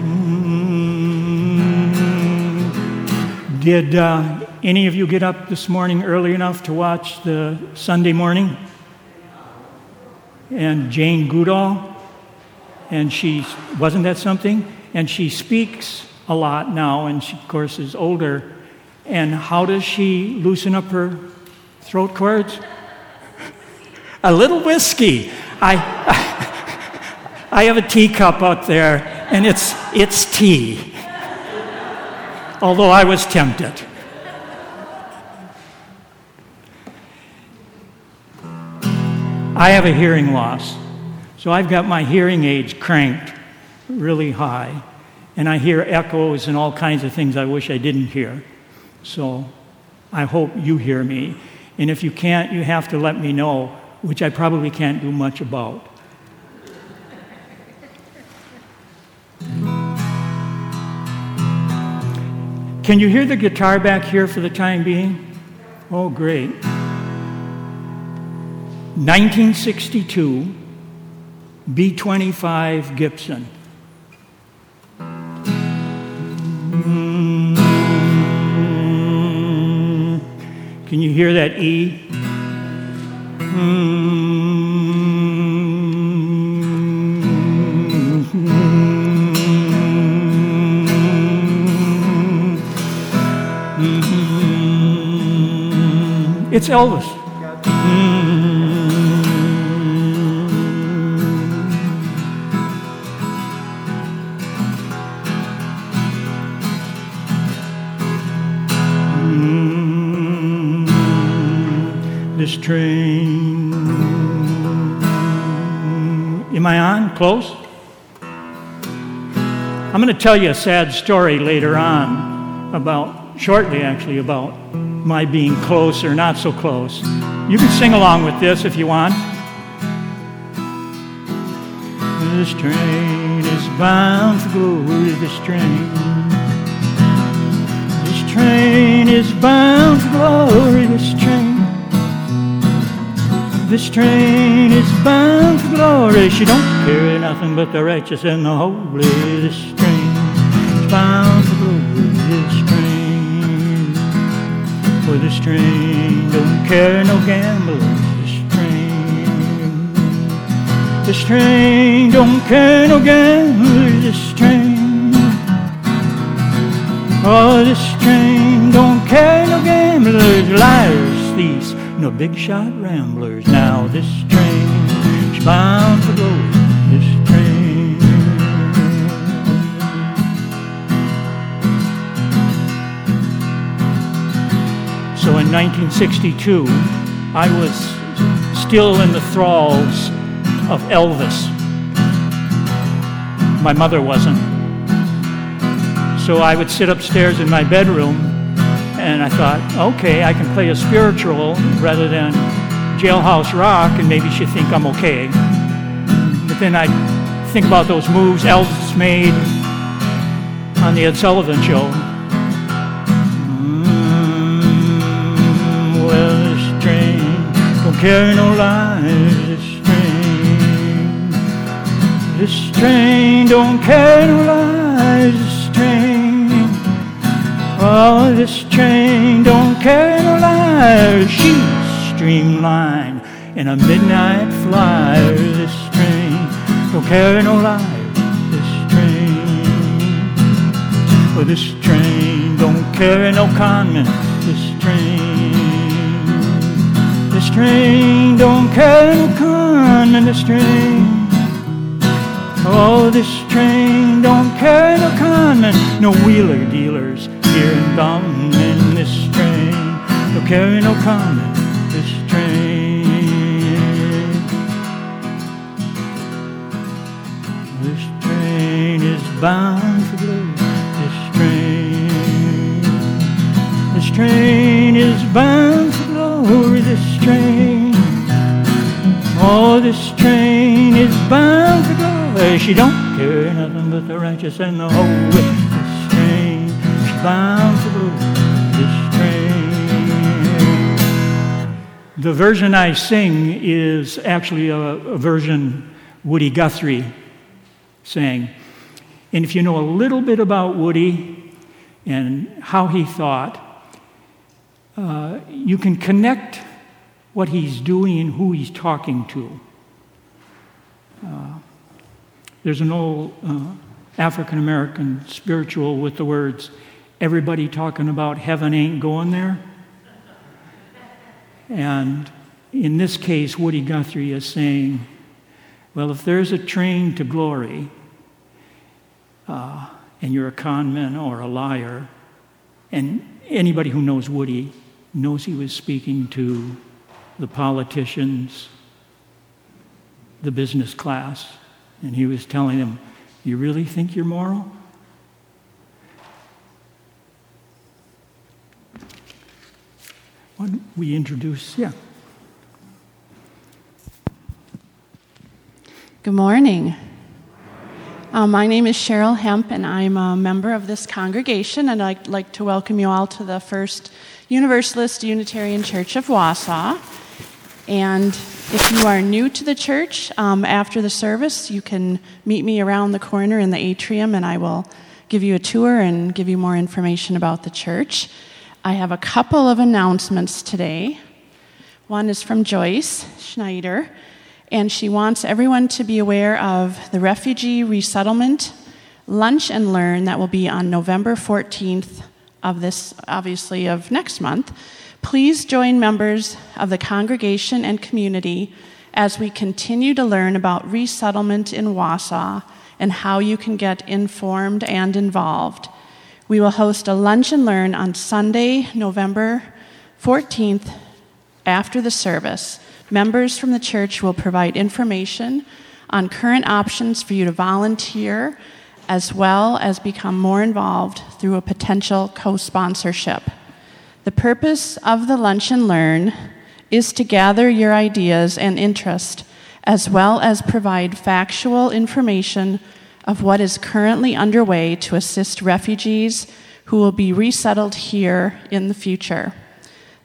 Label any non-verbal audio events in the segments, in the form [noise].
Mm. Did uh, any of you get up this morning early enough to watch the Sunday morning? And Jane Goodall, and she wasn't that something? And she speaks a lot now, and she, of course, is older. And how does she loosen up her throat cords? [laughs] a little whiskey. I, [laughs] I have a teacup out there, and it's, it's tea. Although I was tempted. I have a hearing loss, so I've got my hearing aids cranked really high, and I hear echoes and all kinds of things I wish I didn't hear. So I hope you hear me. And if you can't, you have to let me know, which I probably can't do much about. Can you hear the guitar back here for the time being? Oh, great. 1962, B25 Gibson. Mm. Can you hear that E? Mm. It's Elvis. Hmm. This train. Am I on? Close? I'm going to tell you a sad story later on about, shortly actually, about my being close or not so close. You can sing along with this if you want. This train is bound for glory, this train. This train is bound for glory, this train. This train is bound for glory. She don't carry nothing but the righteous and the holy. This train is bound For this train don't carry no gamblers. This train, this train don't carry no gamblers. This train, oh, this train don't carry no gamblers, liars, thieves, no big shot ramblers. Now this train is bound for glory. 1962, I was still in the thralls of Elvis. My mother wasn't. So I would sit upstairs in my bedroom and I thought, okay, I can play a spiritual rather than jailhouse rock and maybe she'd think I'm okay. But then I'd think about those moves Elvis made on the Ed Sullivan show. Carry no lies. This train, this train don't carry no lies. This train, oh, this train don't carry no lies. She's streamlined in a midnight flyer. This train don't carry no lies. This train. Well, this train don't carry no conmen. This train, this train don't carry no conmen. This train, oh, this train don't carry no conmen. No wheeler dealers here in Bowman. This train don't carry no conmen. This train, this train is bound for glory. This train, this train is bound oh, this train is bound for glory. She don't carry nothing but the righteous and the holy. This train, she's bound for glory. This train. The version I sing is actually a, a version Woody Guthrie sang. And if you know a little bit about Woody and how he thought, uh, you can connect what he's doing and who he's talking to. Uh, there's an old uh, African American spiritual with the words, everybody talking about heaven ain't going there. And in this case, Woody Guthrie is saying, well, if there's a train to glory, uh, and you're a con man or a liar, and anybody who knows Woody knows he was speaking to the politicians, the business class, and he was telling them, You really think you're moral? Why we introduce, yeah. Good morning. Uh, my name is Cheryl Hemp, and I'm a member of this congregation, and I'd like to welcome you all to the First Universalist Unitarian Church of Wausau. And if you are new to the church, um, after the service, you can meet me around the corner in the atrium, and I will give you a tour and give you more information about the church. I have a couple of announcements today. One is from Joyce Schneider, and she wants everyone to be aware of the refugee resettlement lunch and learn that will be on November 14th of this, obviously, of next month. Please join members of the congregation and community as we continue to learn about resettlement in Wausau and how you can get informed and involved. We will host a lunch and learn on Sunday, November 14th, after the service. Members from the church will provide information on current options for you to volunteer, as well as become more involved through a potential co sponsorship. The purpose of the Lunch and Learn is to gather your ideas and interest, as well as provide factual information of what is currently underway to assist refugees who will be resettled here in the future.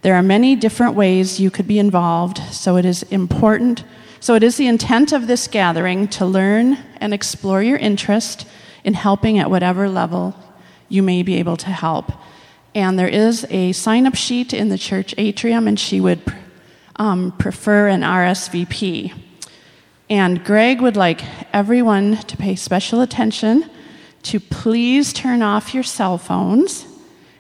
There are many different ways you could be involved, so it is important. So, it is the intent of this gathering to learn and explore your interest in helping at whatever level you may be able to help. And there is a sign up sheet in the church atrium, and she would um, prefer an RSVP. And Greg would like everyone to pay special attention to please turn off your cell phones.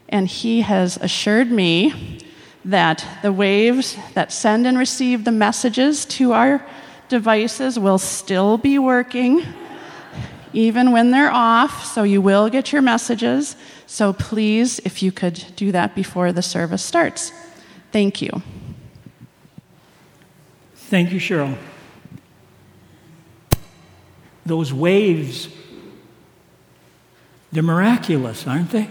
And he has assured me that the waves that send and receive the messages to our devices will still be working even when they're off, so you will get your messages. So please, if you could do that before the service starts. Thank you. Thank you, Cheryl. Those waves, they're miraculous, aren't they?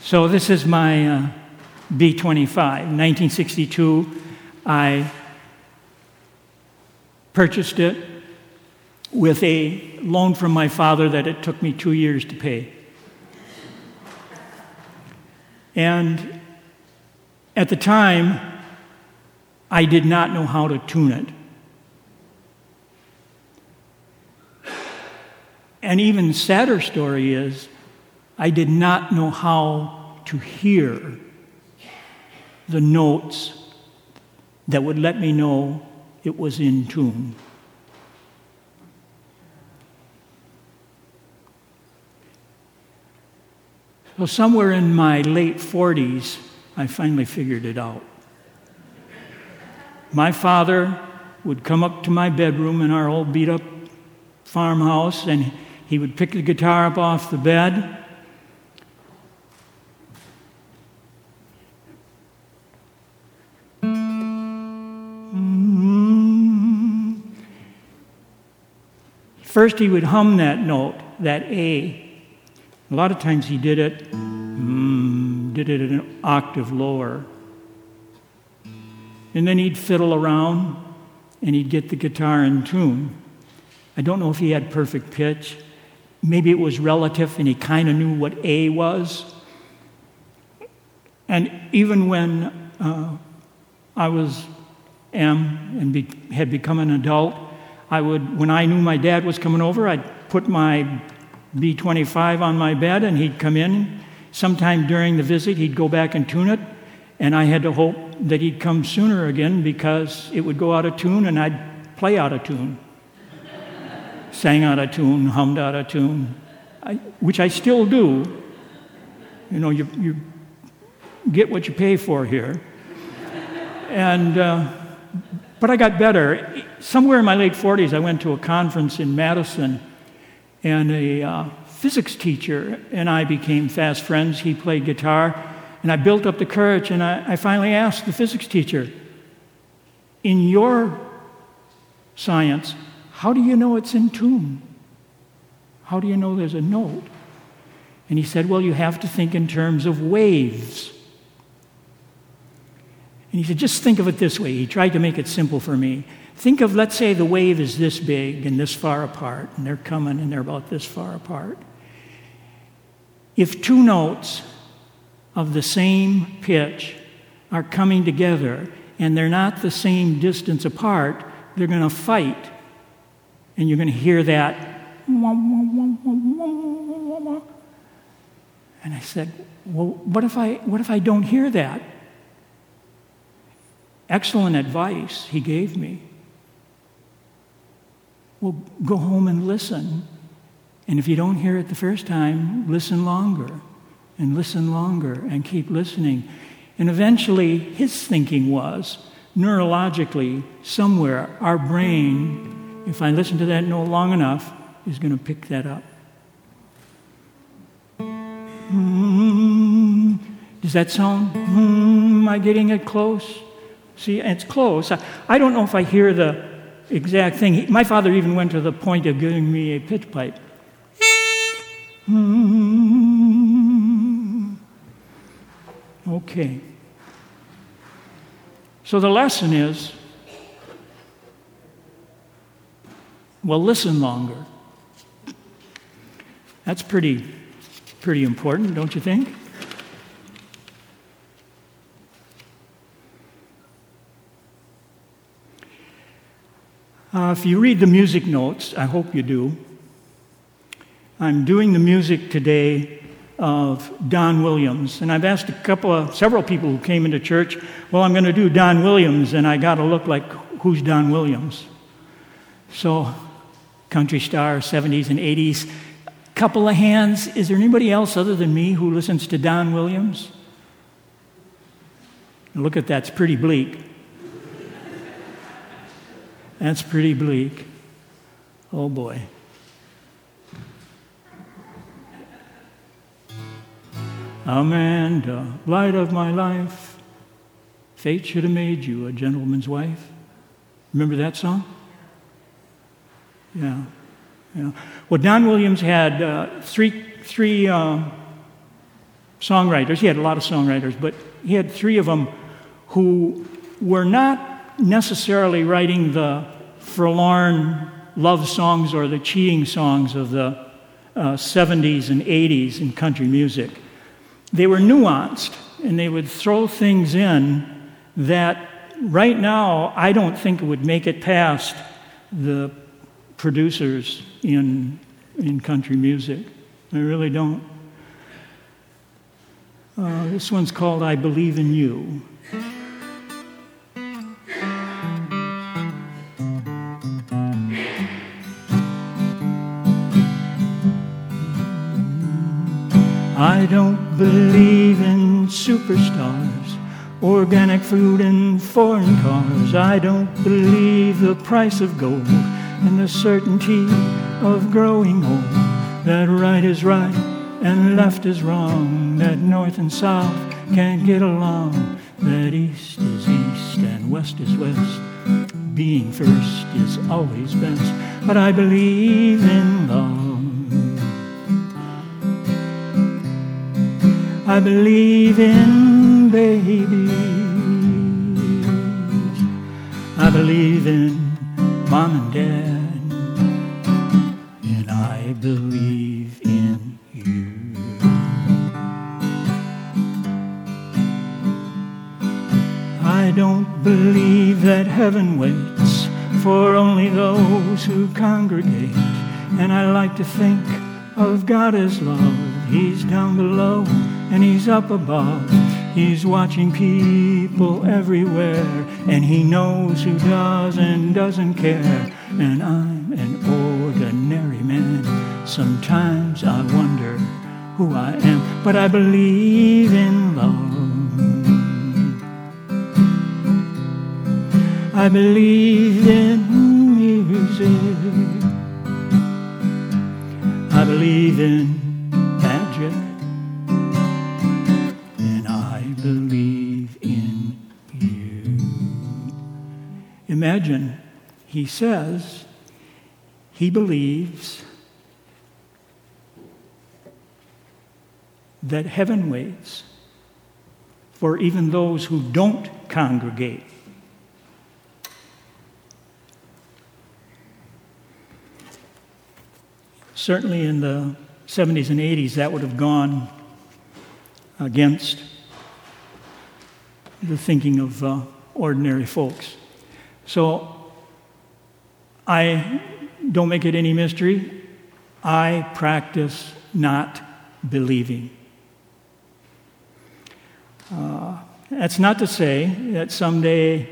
So, this is my uh, B 25. 1962, I purchased it with a loan from my father that it took me two years to pay. And at the time, I did not know how to tune it. An even sadder story is I did not know how to hear the notes that would let me know it was in tune. So, somewhere in my late 40s, I finally figured it out. My father would come up to my bedroom in our old beat up farmhouse and he would pick the guitar up off the bed. First, he would hum that note, that A. A lot of times he did it, mm, did it an octave lower. And then he'd fiddle around and he'd get the guitar in tune. I don't know if he had perfect pitch. Maybe it was relative and he kind of knew what A was. And even when uh, I was M and be, had become an adult, I would, when I knew my dad was coming over, I'd put my B25 on my bed and he'd come in. Sometime during the visit, he'd go back and tune it. And I had to hope that he'd come sooner again because it would go out of tune and I'd play out of tune. [laughs] Sang out of tune, hummed out of tune, I, which I still do. You know, you, you get what you pay for here. And, uh, but I got better. Somewhere in my late 40s, I went to a conference in Madison, and a uh, physics teacher and I became fast friends. He played guitar, and I built up the courage, and I, I finally asked the physics teacher, In your science, how do you know it's in tune? How do you know there's a note? And he said, Well, you have to think in terms of waves. And he said, just think of it this way. He tried to make it simple for me. Think of, let's say, the wave is this big and this far apart, and they're coming and they're about this far apart. If two notes of the same pitch are coming together and they're not the same distance apart, they're going to fight. And you're going to hear that. And I said, Well, what if I, what if I don't hear that? Excellent advice he gave me. Well, go home and listen. And if you don't hear it the first time, listen longer and listen longer and keep listening. And eventually, his thinking was neurologically, somewhere, our brain, if I listen to that note long enough, is going to pick that up. Hmm. Does that sound? Hmm, am I getting it close? See, it's close. I, I don't know if I hear the exact thing. My father even went to the point of giving me a pitch pipe. Hmm. Okay. So the lesson is well, listen longer. That's pretty, pretty important, don't you think? Uh, if you read the music notes, I hope you do, I'm doing the music today of Don Williams. And I've asked a couple of, several people who came into church, well, I'm going to do Don Williams, and I got to look like, who's Don Williams? So, country star, 70s and 80s. Couple of hands. Is there anybody else other than me who listens to Don Williams? Look at that, it's pretty bleak. That's pretty bleak. Oh boy. Amanda, light of my life, fate should have made you a gentleman's wife. Remember that song? Yeah. yeah. Well, Don Williams had uh, three, three uh, songwriters. He had a lot of songwriters, but he had three of them who were not necessarily writing the forlorn love songs or the cheating songs of the uh, 70s and 80s in country music. They were nuanced, and they would throw things in that right now I don't think would make it past the producers in, in country music. I really don't. Uh, this one's called I Believe in You. I don't believe in superstars, organic food and foreign cars. I don't believe the price of gold and the certainty of growing old. That right is right and left is wrong. That north and south can't get along. That east is east and west is west. Being first is always best. But I believe in love. I believe in babies. I believe in mom and dad. And I believe in you. I don't believe that heaven waits for only those who congregate. And I like to think of God as love. He's down below and He's up above. He's watching people everywhere, and He knows who does and doesn't care. And I'm an ordinary man. Sometimes I wonder who I am, but I believe in love. I believe in music. I believe in magic. Believe in you. Imagine, he says, he believes that heaven waits for even those who don't congregate. Certainly in the 70s and 80s, that would have gone against the thinking of uh, ordinary folks. So I don't make it any mystery. I practice not believing. Uh, that's not to say that someday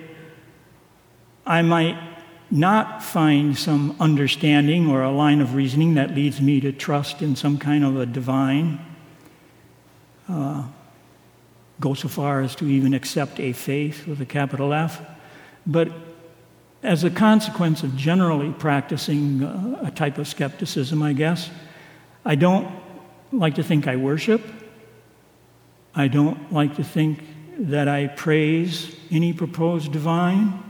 I might not find some understanding or a line of reasoning that leads me to trust in some kind of a divine, uh, go so far as to even accept a faith with a capital F. But as a consequence of generally practicing uh, a type of skepticism, I guess, I don't like to think I worship. I don't like to think that I praise any proposed divine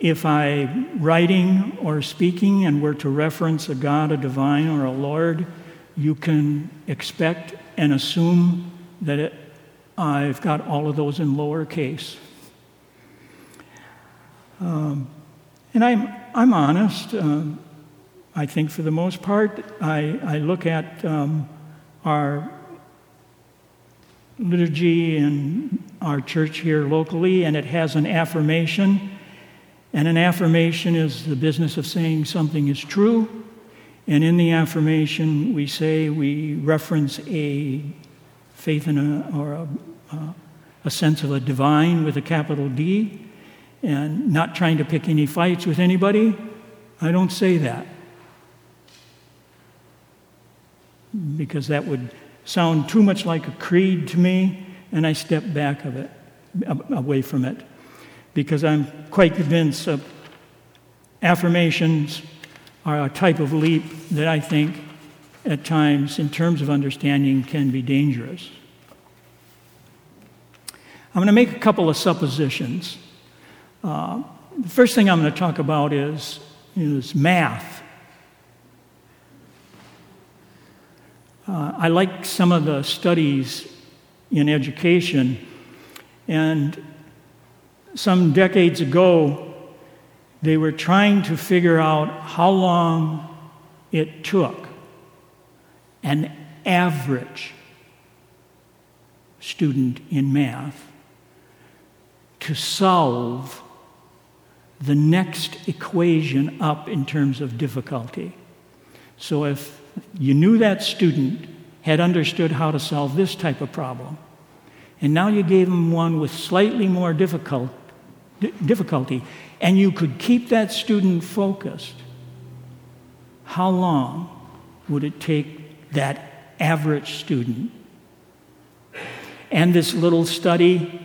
if I, writing or speaking, and were to reference a God, a divine, or a Lord, you can expect and assume that it, I've got all of those in lowercase. Um, and I'm, I'm honest. Um, I think for the most part, I, I look at um, our liturgy in our church here locally, and it has an affirmation and an affirmation is the business of saying something is true. And in the affirmation, we say we reference a faith in a, or a, a sense of a divine with a capital D, and not trying to pick any fights with anybody. I don't say that because that would sound too much like a creed to me, and I step back of it, away from it because I'm quite convinced that affirmations are a type of leap that I think at times, in terms of understanding, can be dangerous. I'm going to make a couple of suppositions. Uh, the first thing I'm going to talk about is, is math. Uh, I like some of the studies in education, and some decades ago, they were trying to figure out how long it took an average student in math to solve the next equation up in terms of difficulty. So if you knew that student had understood how to solve this type of problem, and now you gave them one with slightly more difficult, difficulty, and you could keep that student focused, how long would it take that average student? And this little study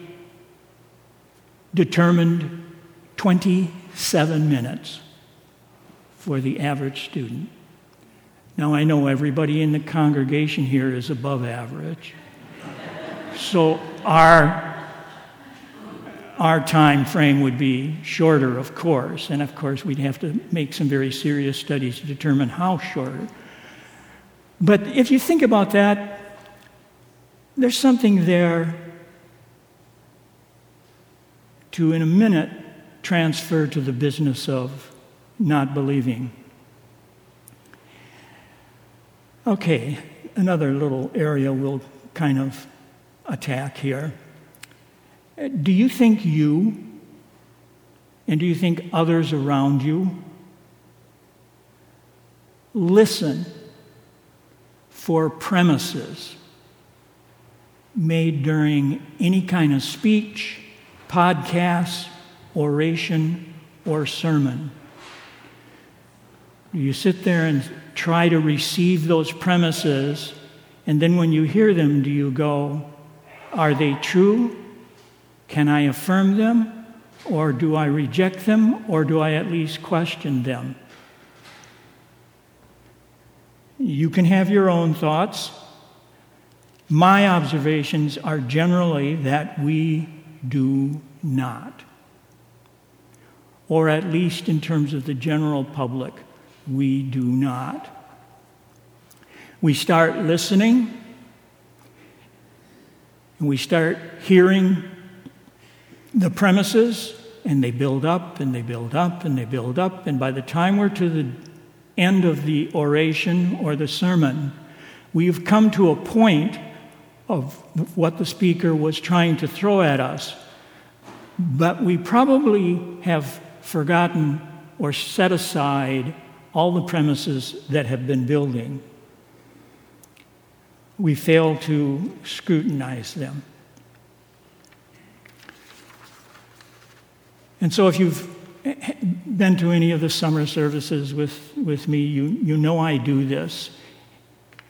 determined 27 minutes for the average student. Now, I know everybody in the congregation here is above average. So, our our time frame would be shorter, of course, and of course, we'd have to make some very serious studies to determine how short. But if you think about that, there's something there to, in a minute, transfer to the business of not believing. Okay, another little area we'll kind of attack here. Do you think you And do you think others around you? Listen for premises made during any kind of speech, podcast, oration, or sermon. Do you sit there and try to receive those premises, and then when you hear them, do you go, Are they true? Can I affirm them? Or do I reject them? Or do I at least question them? You can have your own thoughts. My observations are generally that we do not. Or at least in terms of the general public, we do not. We start listening, and we start hearing the premises, and they build up, and they build up, and they build up, and by the time we're to the end of the oration or the sermon, we've come to a point of what the speaker was trying to throw at us. But we probably have forgotten or set aside all the premises that have been building. We fail to scrutinize them. And so, if you've been to any of the summer services with, with me, you, you know I do this.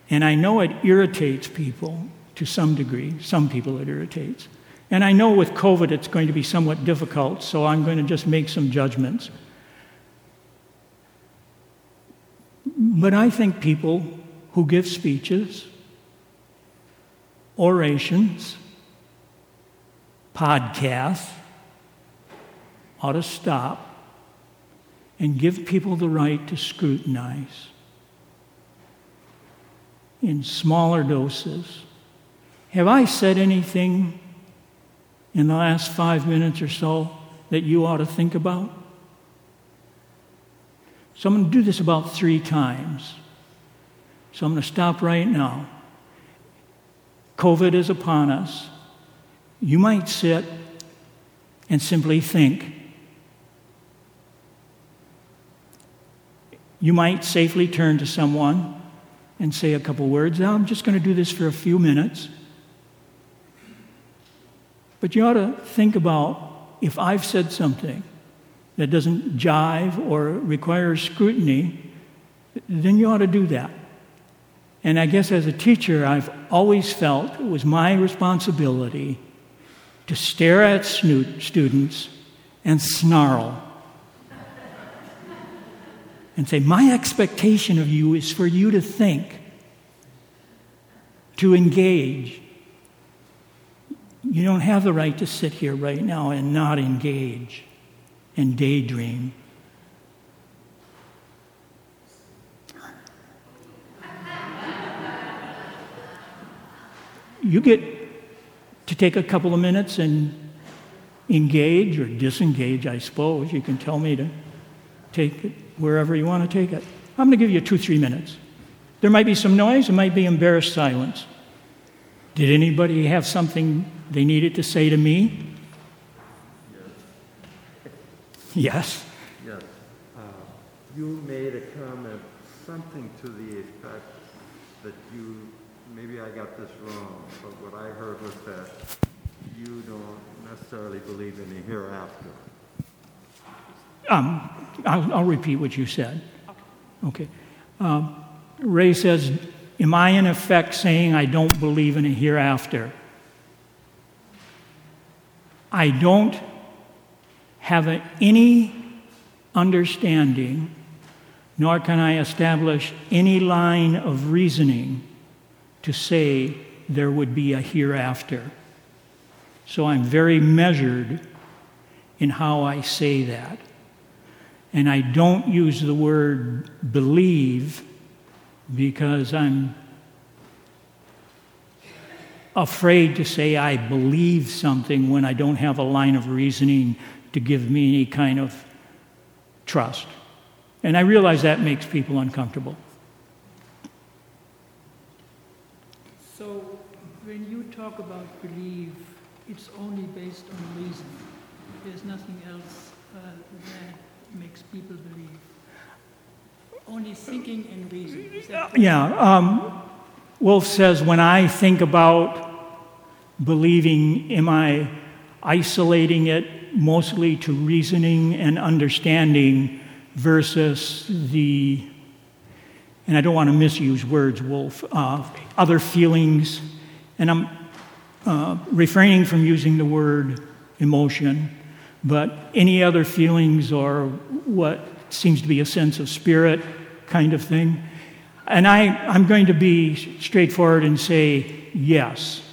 And I know it irritates people to some degree. Some people it irritates. And I know with COVID it's going to be somewhat difficult, so I'm going to just make some judgments. But I think people who give speeches, orations, podcasts, ought to stop and give people the right to scrutinize in smaller doses. Have I said anything in the last five minutes or so that you ought to think about? So I'm going to do this about three times. So I'm going to stop right now. COVID is upon us. You might sit and simply think. You might safely turn to someone and say a couple words. I'm just going to do this for a few minutes. But you ought to think about if I've said something that doesn't jive or requires scrutiny, then you ought to do that. And I guess as a teacher, I've always felt it was my responsibility to stare at students and snarl and say, My expectation of you is for you to think, to engage, you don't have the right to sit here right now and not engage and daydream. You get to take a couple of minutes and engage or disengage, I suppose. You can tell me to take it wherever you want to take it. I'm going to give you two, three minutes. There might be some noise, there might be embarrassed silence. Did anybody have something they needed to say to me? Yes. Yes. Uh, you made a comment, something to the effect that you, maybe I got this wrong, but what I heard was that you don't necessarily believe in the hereafter. Um, I'll, I'll repeat what you said. Okay. Um, Ray says, Am I in effect saying I don't believe in a hereafter? I don't have a, any understanding, nor can I establish any line of reasoning to say there would be a hereafter. So I'm very measured in how I say that. And I don't use the word believe because I'm afraid to say I believe something when I don't have a line of reasoning to give me any kind of trust. And I realize that makes people uncomfortable. So, when you talk about believe, it's only based on reason. There's nothing else uh, that makes people believe? Only thinking and reason. Yeah, um, Wolf says, when I think about believing, am I isolating it mostly to reasoning and understanding versus the, and I don't want to misuse words, Wolf, uh, other feelings, and I'm uh, refraining from using the word emotion, but any other feelings or what seems to be a sense of spirit kind of thing. And I, I'm going to be straightforward and say yes,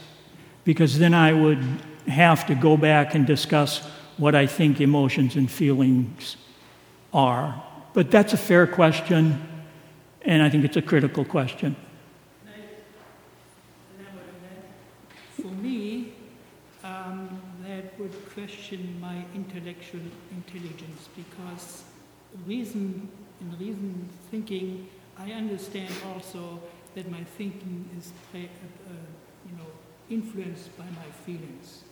because then I would have to go back and discuss what I think emotions and feelings are. But that's a fair question, and I think it's a critical question. For me, question my intellectual intelligence because reason in reason thinking, I understand also that my thinking is uh, uh, you know influenced by my feelings.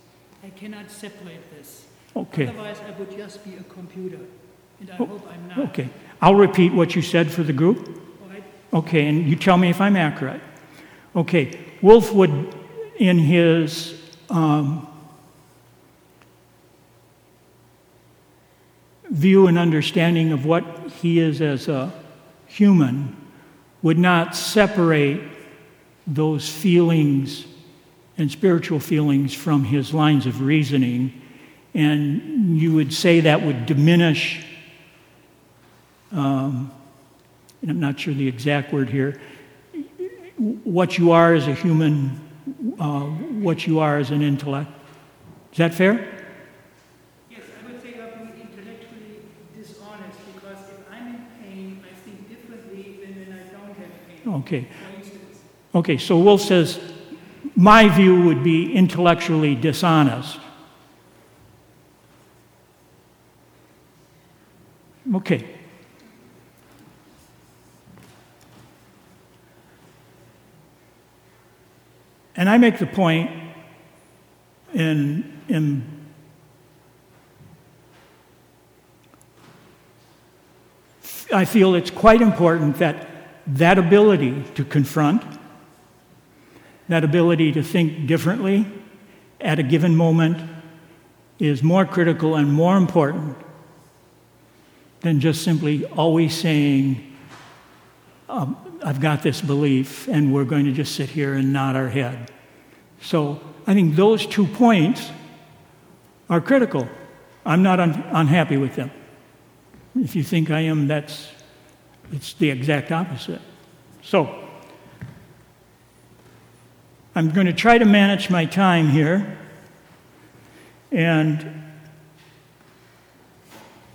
I cannot separate this. Okay. Otherwise, I would just be a computer, and I Oh, hope I'm not. Okay. I'll repeat what you said for the group. All right? Okay, and you tell me if I'm accurate. Okay, Wolf would, in his um, view and understanding of what he is as a human, would not separate those feelings and spiritual feelings from his lines of reasoning. And you would say that would diminish um, and I'm not sure the exact word here, what you are as a human, uh, what you are as an intellect. Is that fair? Yes, I would say I'm intellectually dishonest because if I'm in pain, I think differently than when I don't have pain. Okay. Okay, so Wolf says, my view would be intellectually dishonest. Okay. And I make the point in, in I feel it's quite important that that ability to confront, that ability to think differently at a given moment is more critical and more important than just simply always saying, um, I've got this belief, and we're going to just sit here and nod our head. So I think those two points are critical. I'm not un- unhappy with them. If you think I am, that's it's the exact opposite. So I'm going to try to manage my time here, and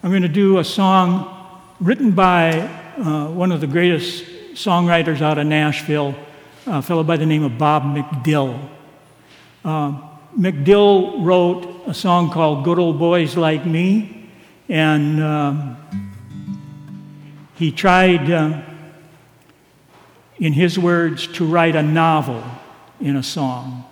I'm going to do a song written by uh, one of the greatest songwriters out of Nashville, a fellow by the name of Bob McDill. Uh, McDill wrote a song called Good Old Boys Like Me, and um, he tried, uh, in his words, to write a novel in a song.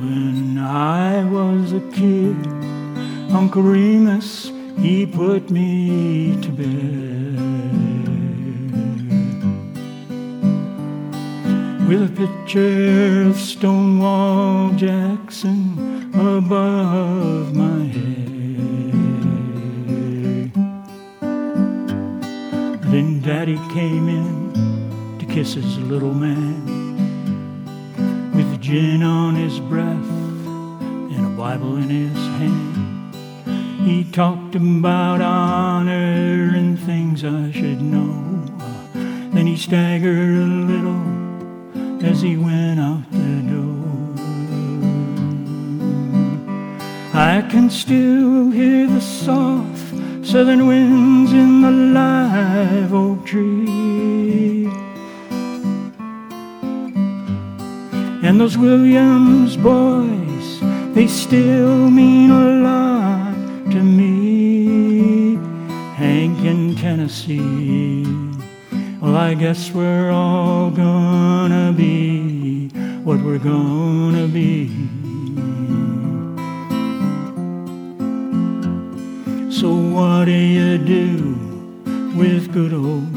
When I was a kid, Uncle Remus, he put me to bed with a picture of Stonewall Jackson above my head. Then Daddy came in to kiss his little man with gin on his breath and a Bible in his hand. He talked about honor and things I should know. Then he staggered a little as he went out the door. I can still hear the soft southern winds in the live oak tree. And those Williams boys, they still mean a lot to me. Hank in Tennessee. Well, I guess we're all gonna be what we're gonna be. So, what do you do with good old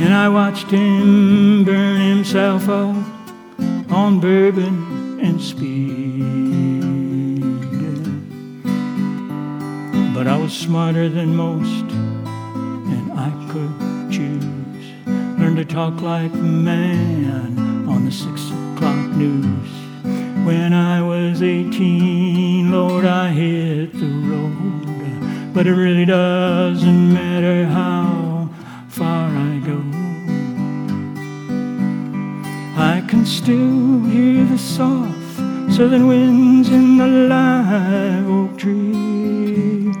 And I watched him burn himself up on bourbon and speed. But I was smarter than most, and I could choose. Learn to talk like a man on the six o'clock news. When I was 18, Lord, I hit the road. But it really doesn't matter how far I go. I can still hear the soft southern winds in the live oak tree.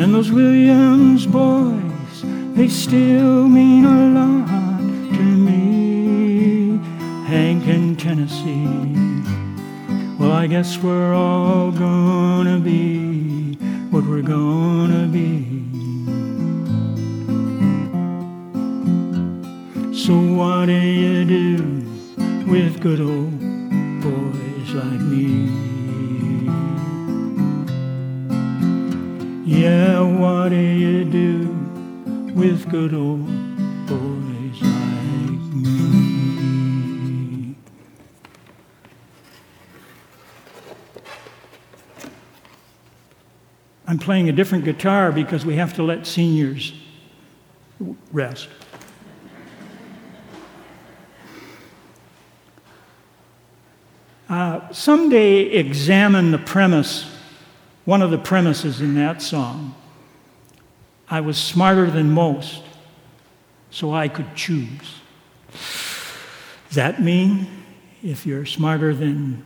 And those Williams boys, they still mean a lot to me. Hank in Tennessee. Well, I guess we're all gonna be what we're gonna be. So what do you do with good old boys like me? Yeah, what do you do with good old boys like me? I'm playing a different guitar because we have to let seniors rest. Uh, someday examine the premise, one of the premises in that song. I was smarter than most, so I could choose. Does that mean if you're smarter than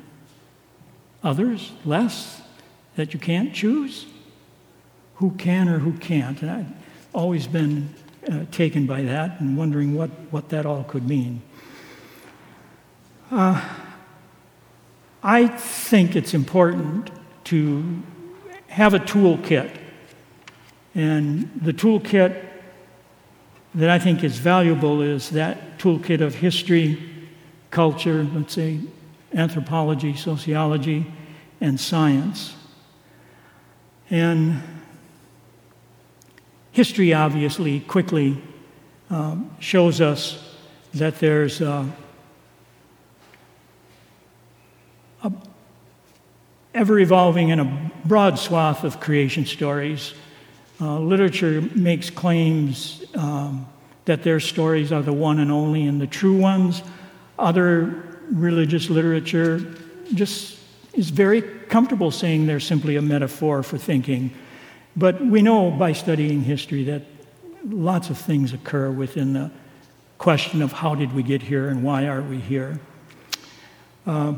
others, less, that you can't choose? Who can or who can't? And I've always been uh, taken by that and wondering what, what that all could mean. Uh, I think it's important to have a toolkit. And the toolkit that I think is valuable is that toolkit of history, culture, let's say anthropology, sociology, and science. And history obviously quickly um, shows us that there's uh, ever evolving in a broad swath of creation stories. Uh, literature makes claims um, that their stories are the one and only and the true ones. Other religious literature just is very comfortable saying they're simply a metaphor for thinking. But we know by studying history that lots of things occur within the question of how did we get here and why are we here. Uh,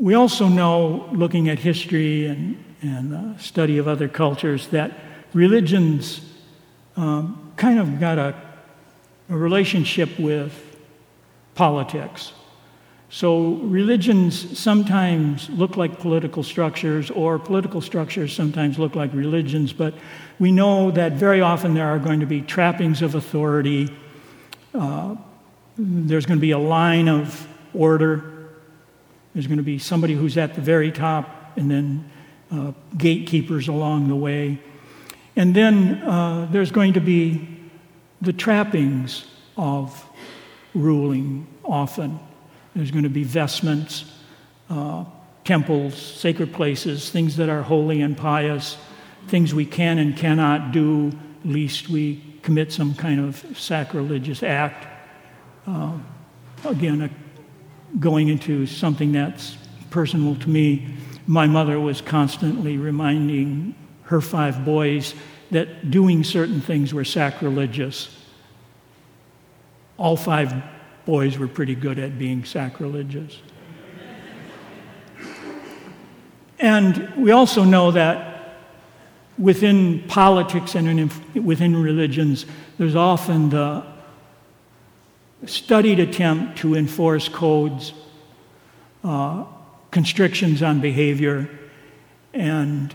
we also know, looking at history and, and uh, study of other cultures, that religions um, kind of got a, a relationship with politics. So religions sometimes look like political structures, or political structures sometimes look like religions, but we know that very often there are going to be trappings of authority. Uh, there's going to be a line of order there's going to be somebody who's at the very top, and then uh, gatekeepers along the way. And then uh, there's going to be the trappings of ruling often. There's going to be vestments, uh, temples, sacred places, things that are holy and pious, things we can and cannot do, lest we commit some kind of sacrilegious act. Uh, again, a going into something that's personal to me, my mother was constantly reminding her five boys that doing certain things were sacrilegious. All five boys were pretty good at being sacrilegious. And we also know that within politics and in, within religions, there's often the studied attempt to enforce codes, uh, constrictions on behavior. And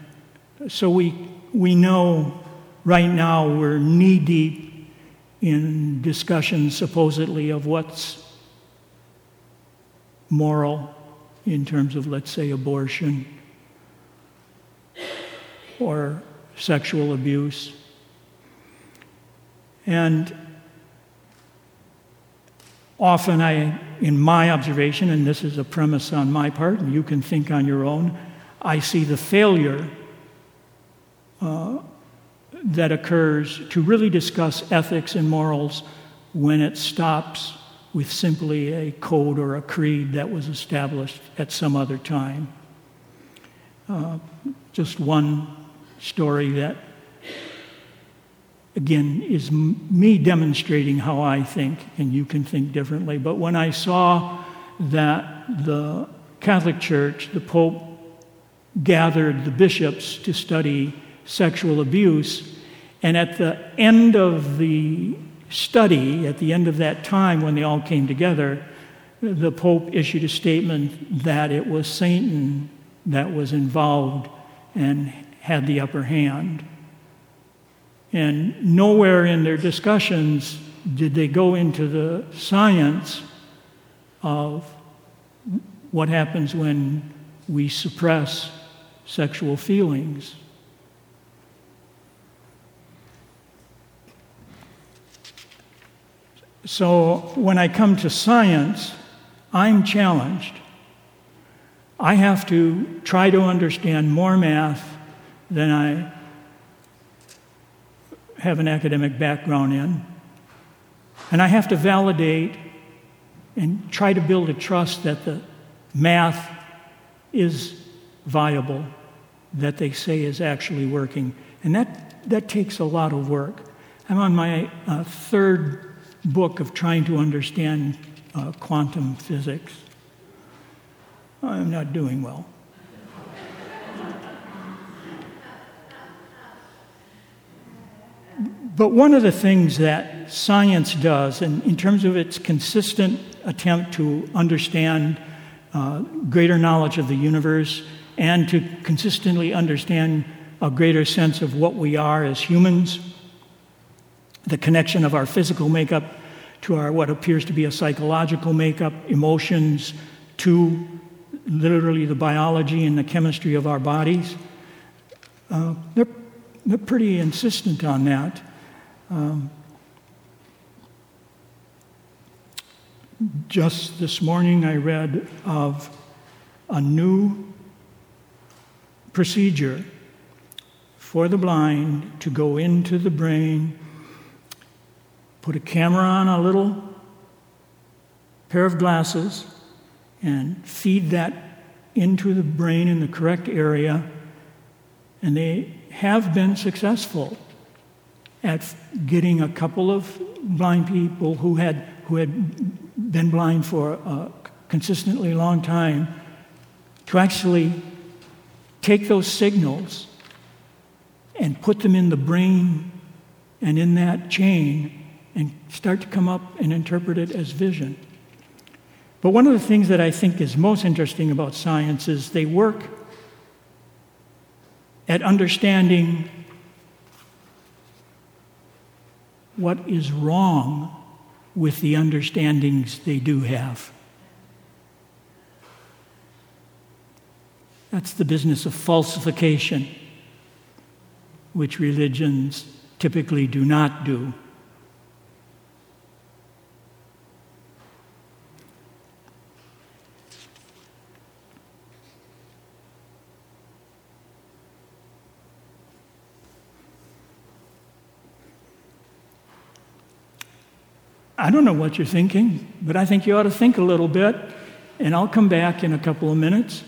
so we, we know right now we're knee deep in discussions supposedly of what's moral in terms of, let's say, abortion or sexual abuse. And Often, I, in my observation, and this is a premise on my part, and you can think on your own, I see the failure uh, that occurs to really discuss ethics and morals when it stops with simply a code or a creed that was established at some other time. Uh, just one story that again, is me demonstrating how I think, and you can think differently. But when I saw that the Catholic Church, the Pope, gathered the bishops to study sexual abuse, and at the end of the study, at the end of that time when they all came together, the Pope issued a statement that it was Satan that was involved and had the upper hand. And nowhere in their discussions did they go into the science of what happens when we suppress sexual feelings. So when I come to science, I'm challenged. I have to try to understand more math than I have an academic background in. And I have to validate and try to build a trust that the math is viable, that they say is actually working. And that, that takes a lot of work. I'm on my uh, third book of trying to understand uh, quantum physics. I'm not doing well. But one of the things that science does, and in terms of its consistent attempt to understand uh, greater knowledge of the universe and to consistently understand a greater sense of what we are as humans, the connection of our physical makeup to our what appears to be a psychological makeup, emotions, to literally the biology and the chemistry of our bodies. Uh, they're, they're pretty insistent on that. Um, just this morning, I read of a new procedure for the blind to go into the brain, put a camera on a little pair of glasses, and feed that into the brain in the correct area, and they have been successful at getting a couple of blind people who had, who had been blind for a consistently long time to actually take those signals and put them in the brain and in that chain and start to come up and interpret it as vision. But one of the things that I think is most interesting about science is they work at understanding what is wrong with the understandings they do have. That's the business of falsification, which religions typically do not do. I don't know what you're thinking, but I think you ought to think a little bit, and I'll come back in a couple of minutes.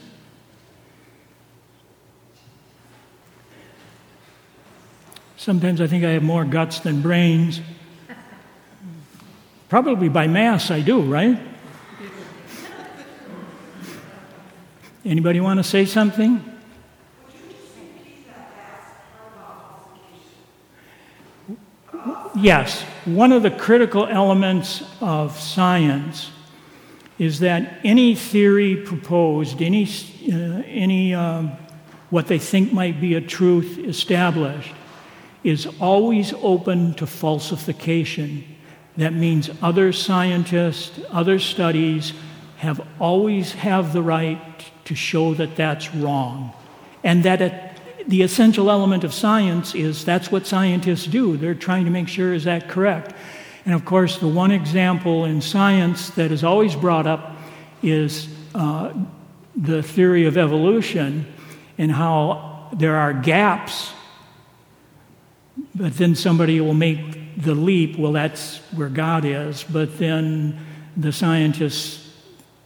Sometimes I think I have more guts than brains. Probably by mass I do, right? Anybody want to say something? yes, one of the critical elements of science is that any theory proposed, any, uh, any um, what they think might be a truth established, is always open to falsification. That means other scientists, other studies have always have the right to show that that's wrong, and that it the essential element of science is that's what scientists do. They're trying to make sure is that correct. And of course, the one example in science that is always brought up is uh, the theory of evolution and how there are gaps, but then somebody will make the leap, well, that's where God is, but then the scientists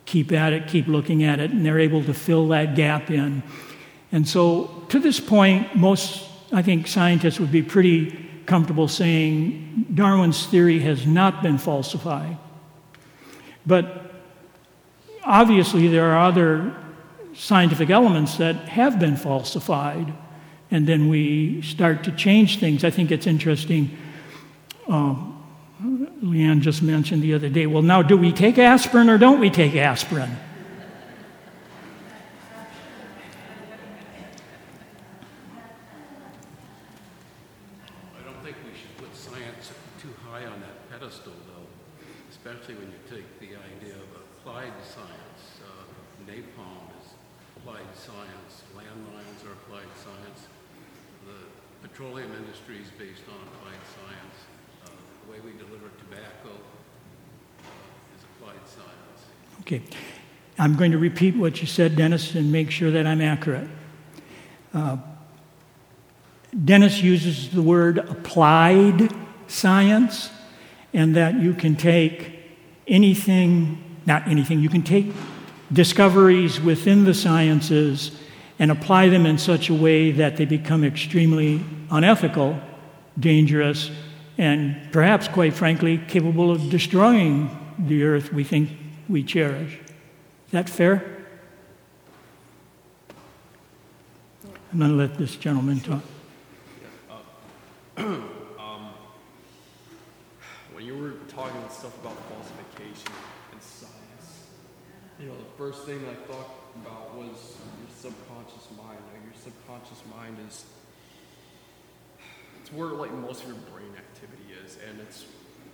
keep at it, keep looking at it, and they're able to fill that gap in. And so, to this point, most, I think, scientists would be pretty comfortable saying Darwin's theory has not been falsified. But obviously, there are other scientific elements that have been falsified, and then we start to change things. I think it's interesting. Um, Leanne just mentioned the other day well, now, do we take aspirin or don't we take aspirin? Okay. I'm going to repeat what you said, Dennis, and make sure that I'm accurate. Uh, Dennis uses the word applied science, and that you can take anything, not anything, you can take discoveries within the sciences and apply them in such a way that they become extremely unethical, dangerous, and perhaps, quite frankly, capable of destroying the earth we think we cherish. Is that fair? I'm going to let this gentleman talk. [clears throat] um, when you were talking stuff about falsification and science, you know, the first thing I thought about was your subconscious mind. Now, your subconscious mind is it's where like most of your brain activity is, and it's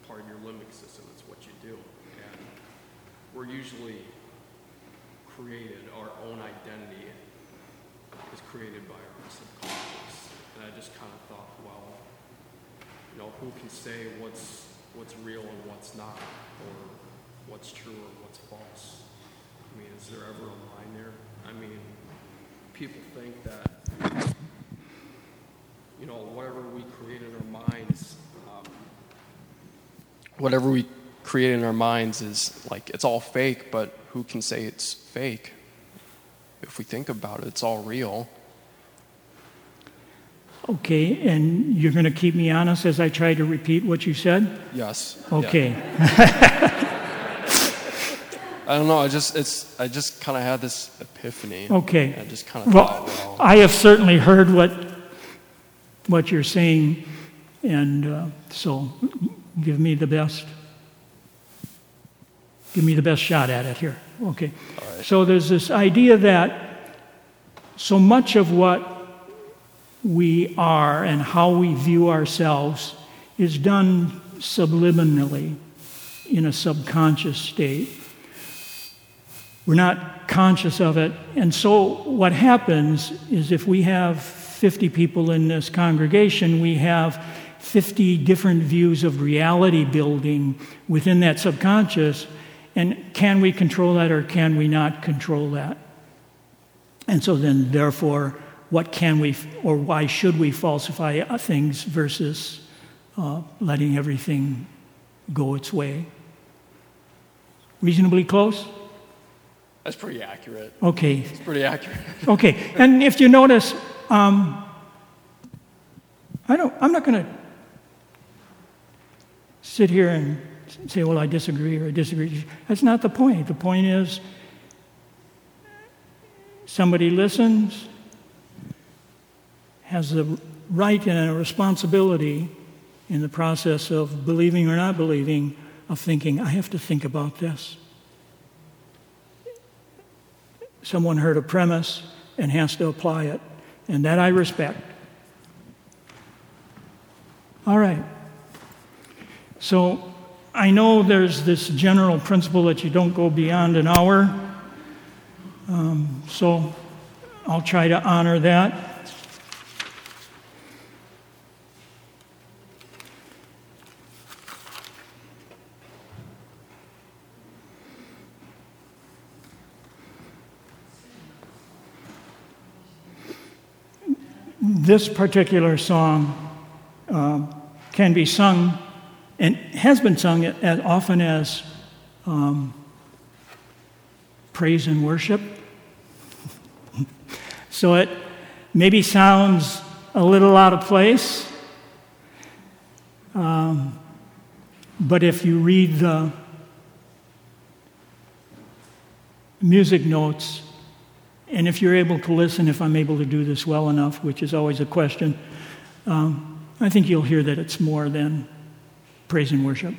part of your limbic system. It's what you do we're usually created, our own identity is created by our subconscious. And I just kind of thought, well, you know, who can say what's what's real and what's not, or what's true or what's false? I mean, is there ever a line there? I mean, people think that, you know, whatever we create in our minds, um, whatever we create in our minds is like it's all fake, but who can say it's fake? If we think about it, it's all real. Okay, and you're going to keep me honest as I try to repeat what you said? Yes. yeah. Okay. [laughs] I don't know. I just it's I just kind of had this epiphany. Okay. I just kind of Well, thought, well, I have certainly heard what, what you're saying, and uh, so give me the best, give me the best shot at it here. Okay. So there's this idea that so much of what we are and how we view ourselves is done subliminally in a subconscious state. We're not conscious of it. And so, what happens is if we have 50 people in this congregation, we have 50 different views of reality building within that subconscious. And can we control that or can we not control that? And so, then, therefore, what can we or why should we falsify uh, things versus uh, letting everything go its way? Reasonably close? that's pretty accurate. Okay, It's pretty accurate. [laughs] okay. And if you notice, um, I don't, I'm not going to sit here and say, well, I disagree or I disagree. That's not the point. The point is somebody listens, has the right and a responsibility in the process of believing or not believing, of thinking, I have to think about this. Someone heard a premise and has to apply it, and that I respect. All right. So I know there's this general principle that you don't go beyond an hour. Um, so I'll try to honor that. This particular song um, can be sung and has been sung as often as um, praise and worship. [laughs] so it maybe sounds a little out of place. Um, but if you read the music notes, and if you're able to listen, if I'm able to do this well enough, which is always a question, um, I think you'll hear that it's more than praise and worship.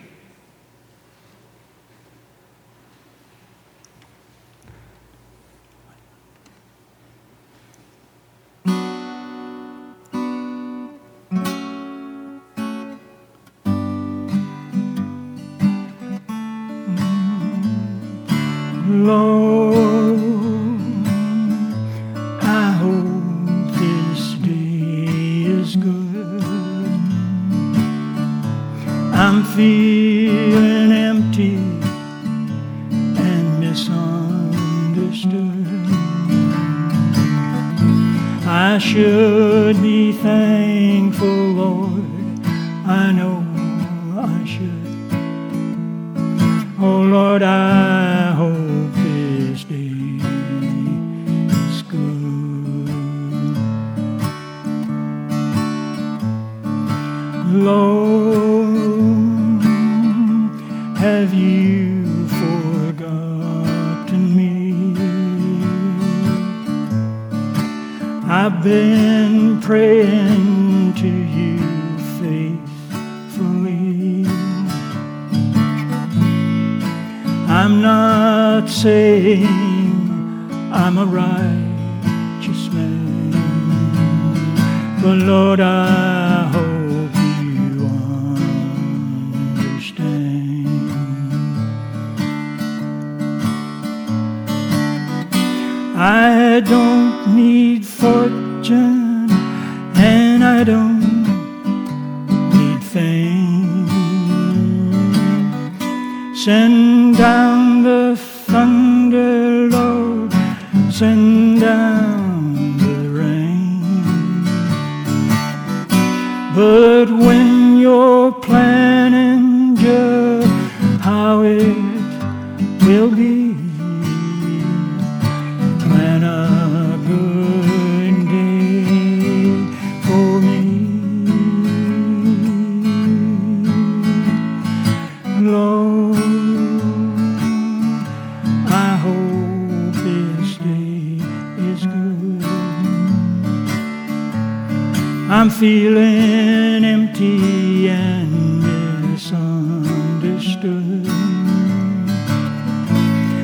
Feeling empty and misunderstood.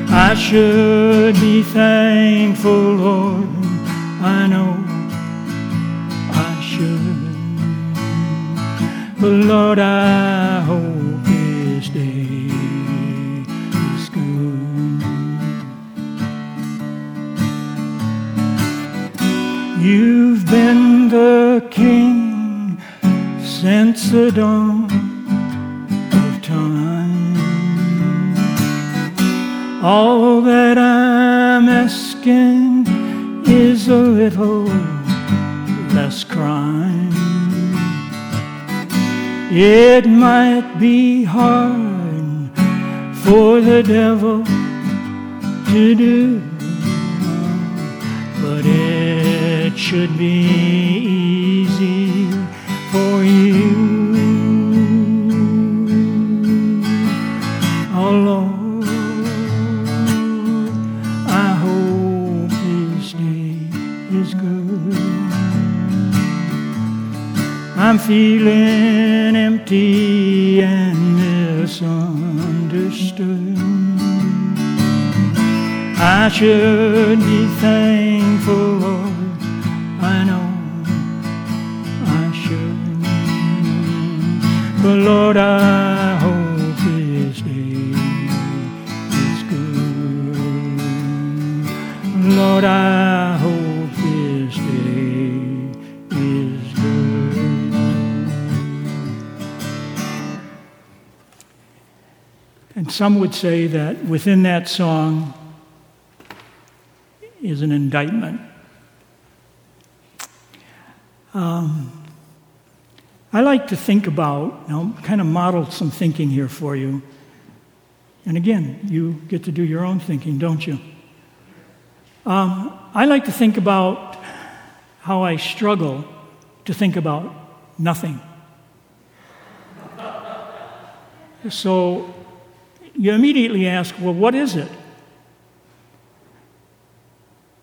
I should be thankful, Lord. I know I should. But Lord, I And some would say that within that song is an indictment. Um, I like to think about, I'll kind of model some thinking here for you. And again, you get to do your own thinking, don't you? Um, I like to think about how I struggle to think about nothing. [laughs] So you immediately ask, well, what is it?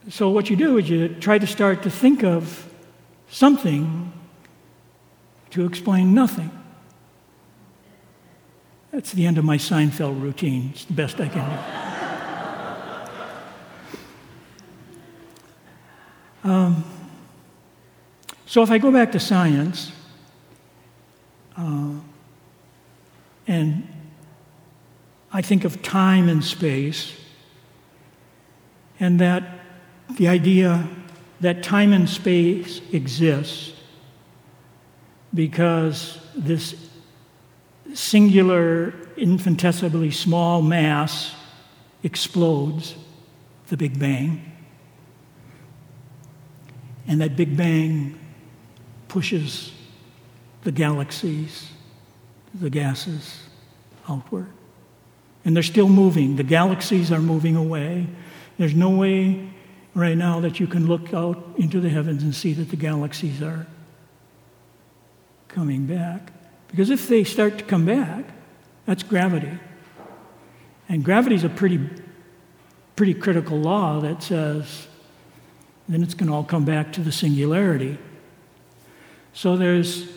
So what you do is you try to start to think of something to explain nothing. That's the end of my Seinfeld routine. It's the best I can do. [laughs] Um, so if I go back to science, uh, and I think of time and space, and that the idea that time and space exist because this singular, infinitesimally small mass explodes, the Big Bang. And that Big Bang pushes the galaxies, the gases outward. And they're still moving. The galaxies are moving away. There's no way right now that you can look out into the heavens and see that the galaxies are coming back. Because if they start to come back, that's gravity. And gravity is a pretty, pretty critical law that says then it's going to all come back to the singularity. So there's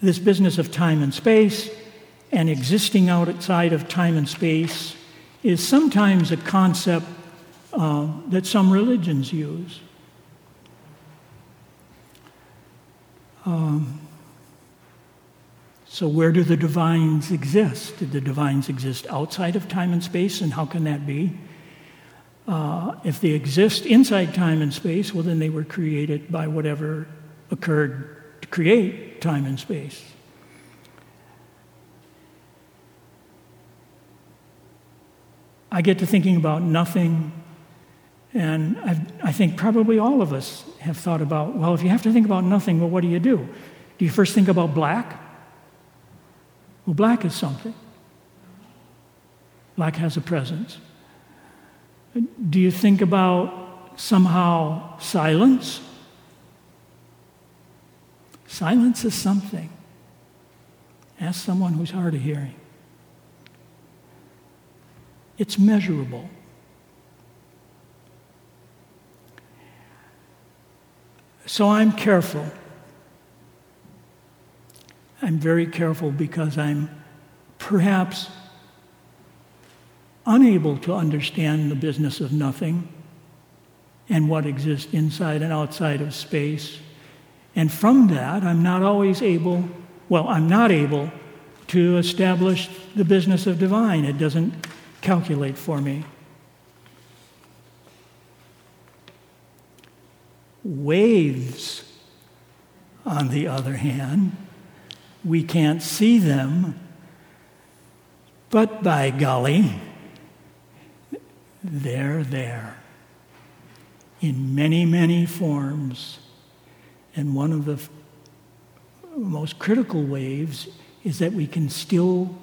this business of time and space, and existing outside of time and space is sometimes a concept uh, that some religions use. Um, so, where do the divines exist? Did the divines exist outside of time and space, and how can that be? Uh, if they exist inside time and space, well, then they were created by whatever occurred to create time and space. I get to thinking about nothing, and I've, i think probably all of us have thought about well, if you have to think about nothing, well, what do you do? Do you first think about black? Well, black is something. Black has a presence. Do you think about somehow silence? Silence is something. Ask someone who's hard of hearing. It's measurable. So I'm careful I'm very careful because I'm perhaps unable to understand the business of nothing and what exists inside and outside of space. And from that, I'm not always able, well, I'm not able to establish the business of divine. It doesn't calculate for me. Waves, on the other hand, we can't see them, but by golly, they're there in many, many forms. And one of the most critical waves is that we can still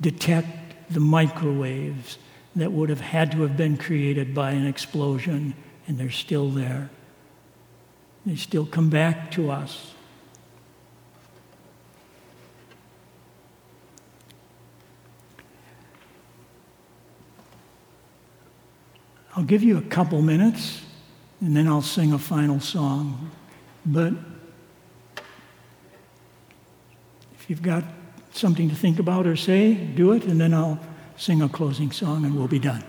detect the microwaves that would have had to have been created by an explosion, and they're still there. They still come back to us. I'll give you a couple minutes and then I'll sing a final song. But if you've got something to think about or say, do it, and then I'll sing a closing song and we'll be done.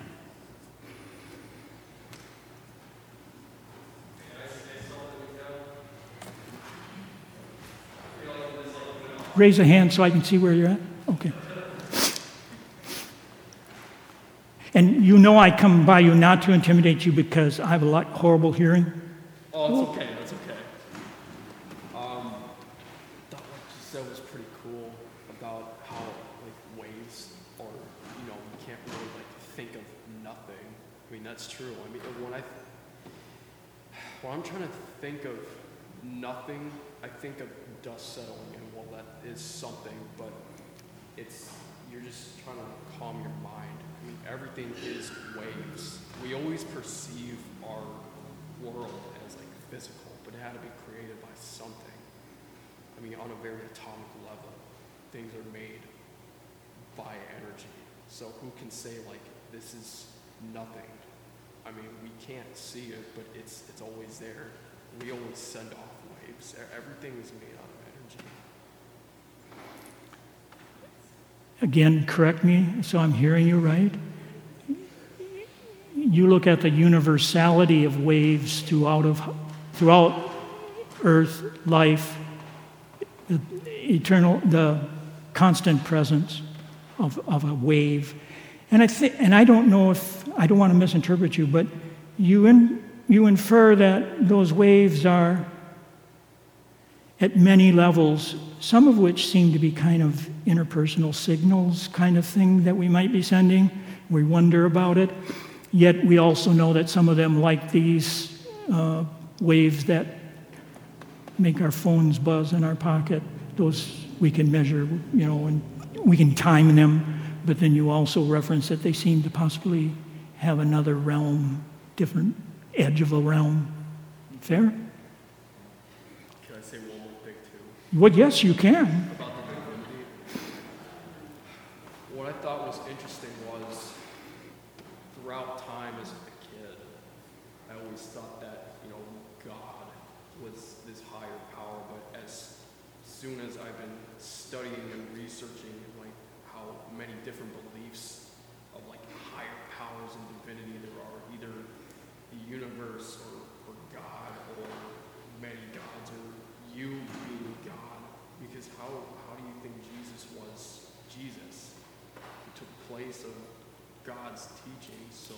Raise a hand so I can see where you're at. Okay. And you know I come by you not to intimidate you because I have a lot horrible hearing. Oh, it's okay. That's okay. Um, thought what you said was pretty cool about how like waves are, you know, you can't really like think of nothing. I mean, that's true. I mean, when I when I'm trying to think of nothing, I think of dust settling, and well, that is something, but it's you're just trying to calm your mind. I mean, everything is waves. We always perceive our world as like physical, but it had to be created by something. I mean, on a very atomic level, things are made by energy. So who can say like this is nothing? I mean, we can't see it, but it's it's always there. We always send off waves. Everything is made out of energy. Again, correct me so I'm hearing you right. You look at the universality of waves throughout, of, throughout Earth, life, the eternal, the constant presence of, of a wave. And I, th- and I don't know if, I don't want to misinterpret you, but you, in, you infer that those waves are at many levels, some of which seem to be kind of interpersonal signals, kind of thing that we might be sending. We wonder about it. Yet we also know that some of them, like these uh, waves that make our phones buzz in our pocket, those we can measure, you know, and we can time them. But then you also reference that they seem to possibly have another realm, different edge of a realm. Fair? Can I say one more thing too? Well, yes, you can. about the divinity. What I thought was interesting was throughout time as a kid, I always thought that, you know, God was this higher power, but as soon as I've been studying and researching many different beliefs of like higher powers and divinity there are, either the universe or, or God or many gods or you being God. Because how, how do you think Jesus was Jesus? He took place of God's teaching, so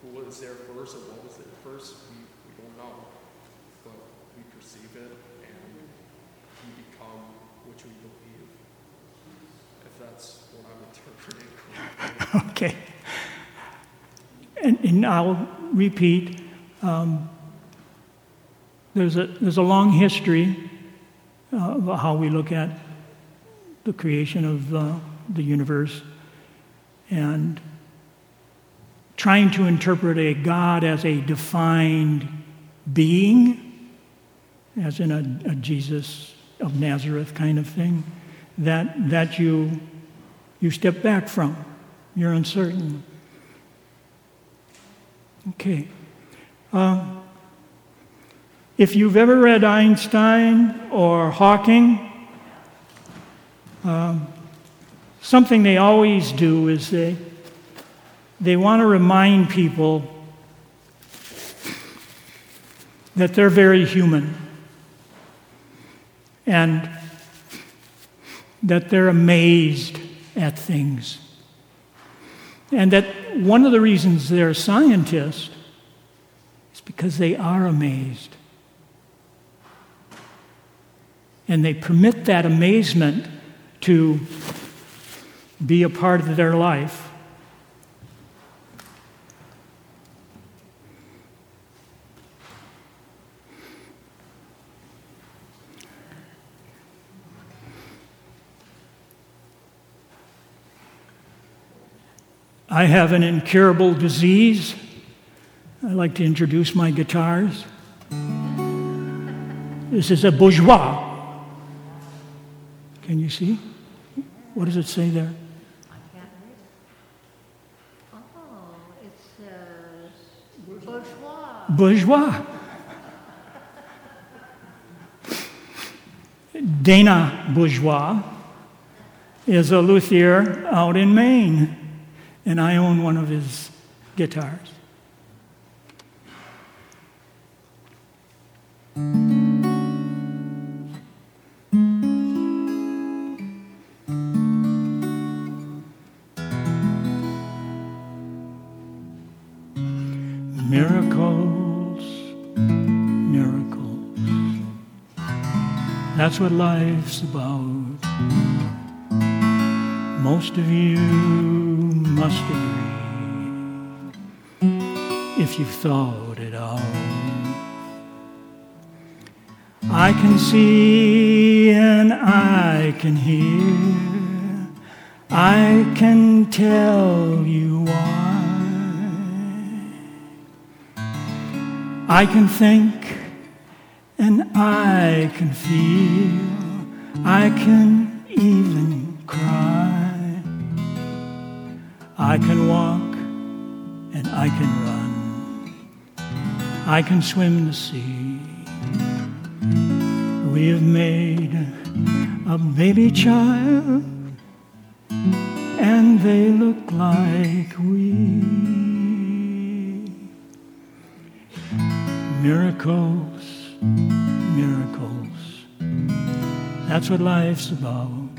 who was there first or what was there first, we, we don't know. But we perceive it and we become which we believe. That's what I'm interpreting. [laughs] Okay. And, and I'll repeat um, there's, a, there's a long history uh, of how we look at the creation of uh, the universe and trying to interpret a God as a defined being, as in a, a Jesus of Nazareth kind of thing, that, that you, you step back from. You're uncertain. Okay. Um, If you've ever read Einstein or Hawking, um, something they always do is they, they want to remind people that they're very human and that they're amazed at things. And that one of the reasons they're scientists is because they are amazed. And they permit that amazement to be a part of their life. I have an incurable disease. I like to introduce my guitars. This is a bourgeois. Can you see? What does it say there? I can't read. Oh, it says bourgeois. Bourgeois. Dana Bourgeois is a luthier out in Maine and I own one of his guitars. Miracles, miracles. That's what life's about. Most of you must agree if you've thought it out. I can see and I can hear, I can tell you why. I can think and I can feel, I can even cry. I can walk and I can run. I can swim the sea. We have made a baby child and they look like we. Miracles, miracles. That's what life's about.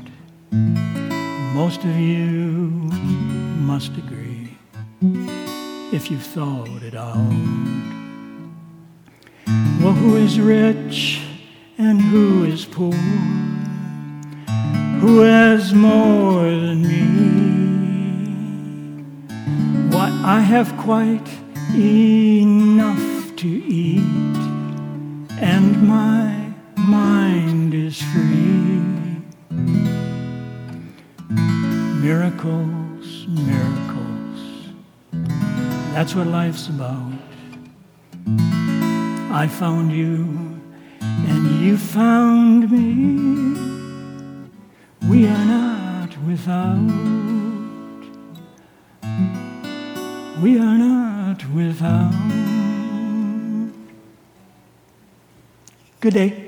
Most of you must agree if you've thought it out. Well, who is rich and who is poor? Who has more than me? Why, I have quite enough to eat, and my mind is free. Miracle miracles. That's what life's about. I found you, and you found me. We are not without. We are not without. Good day.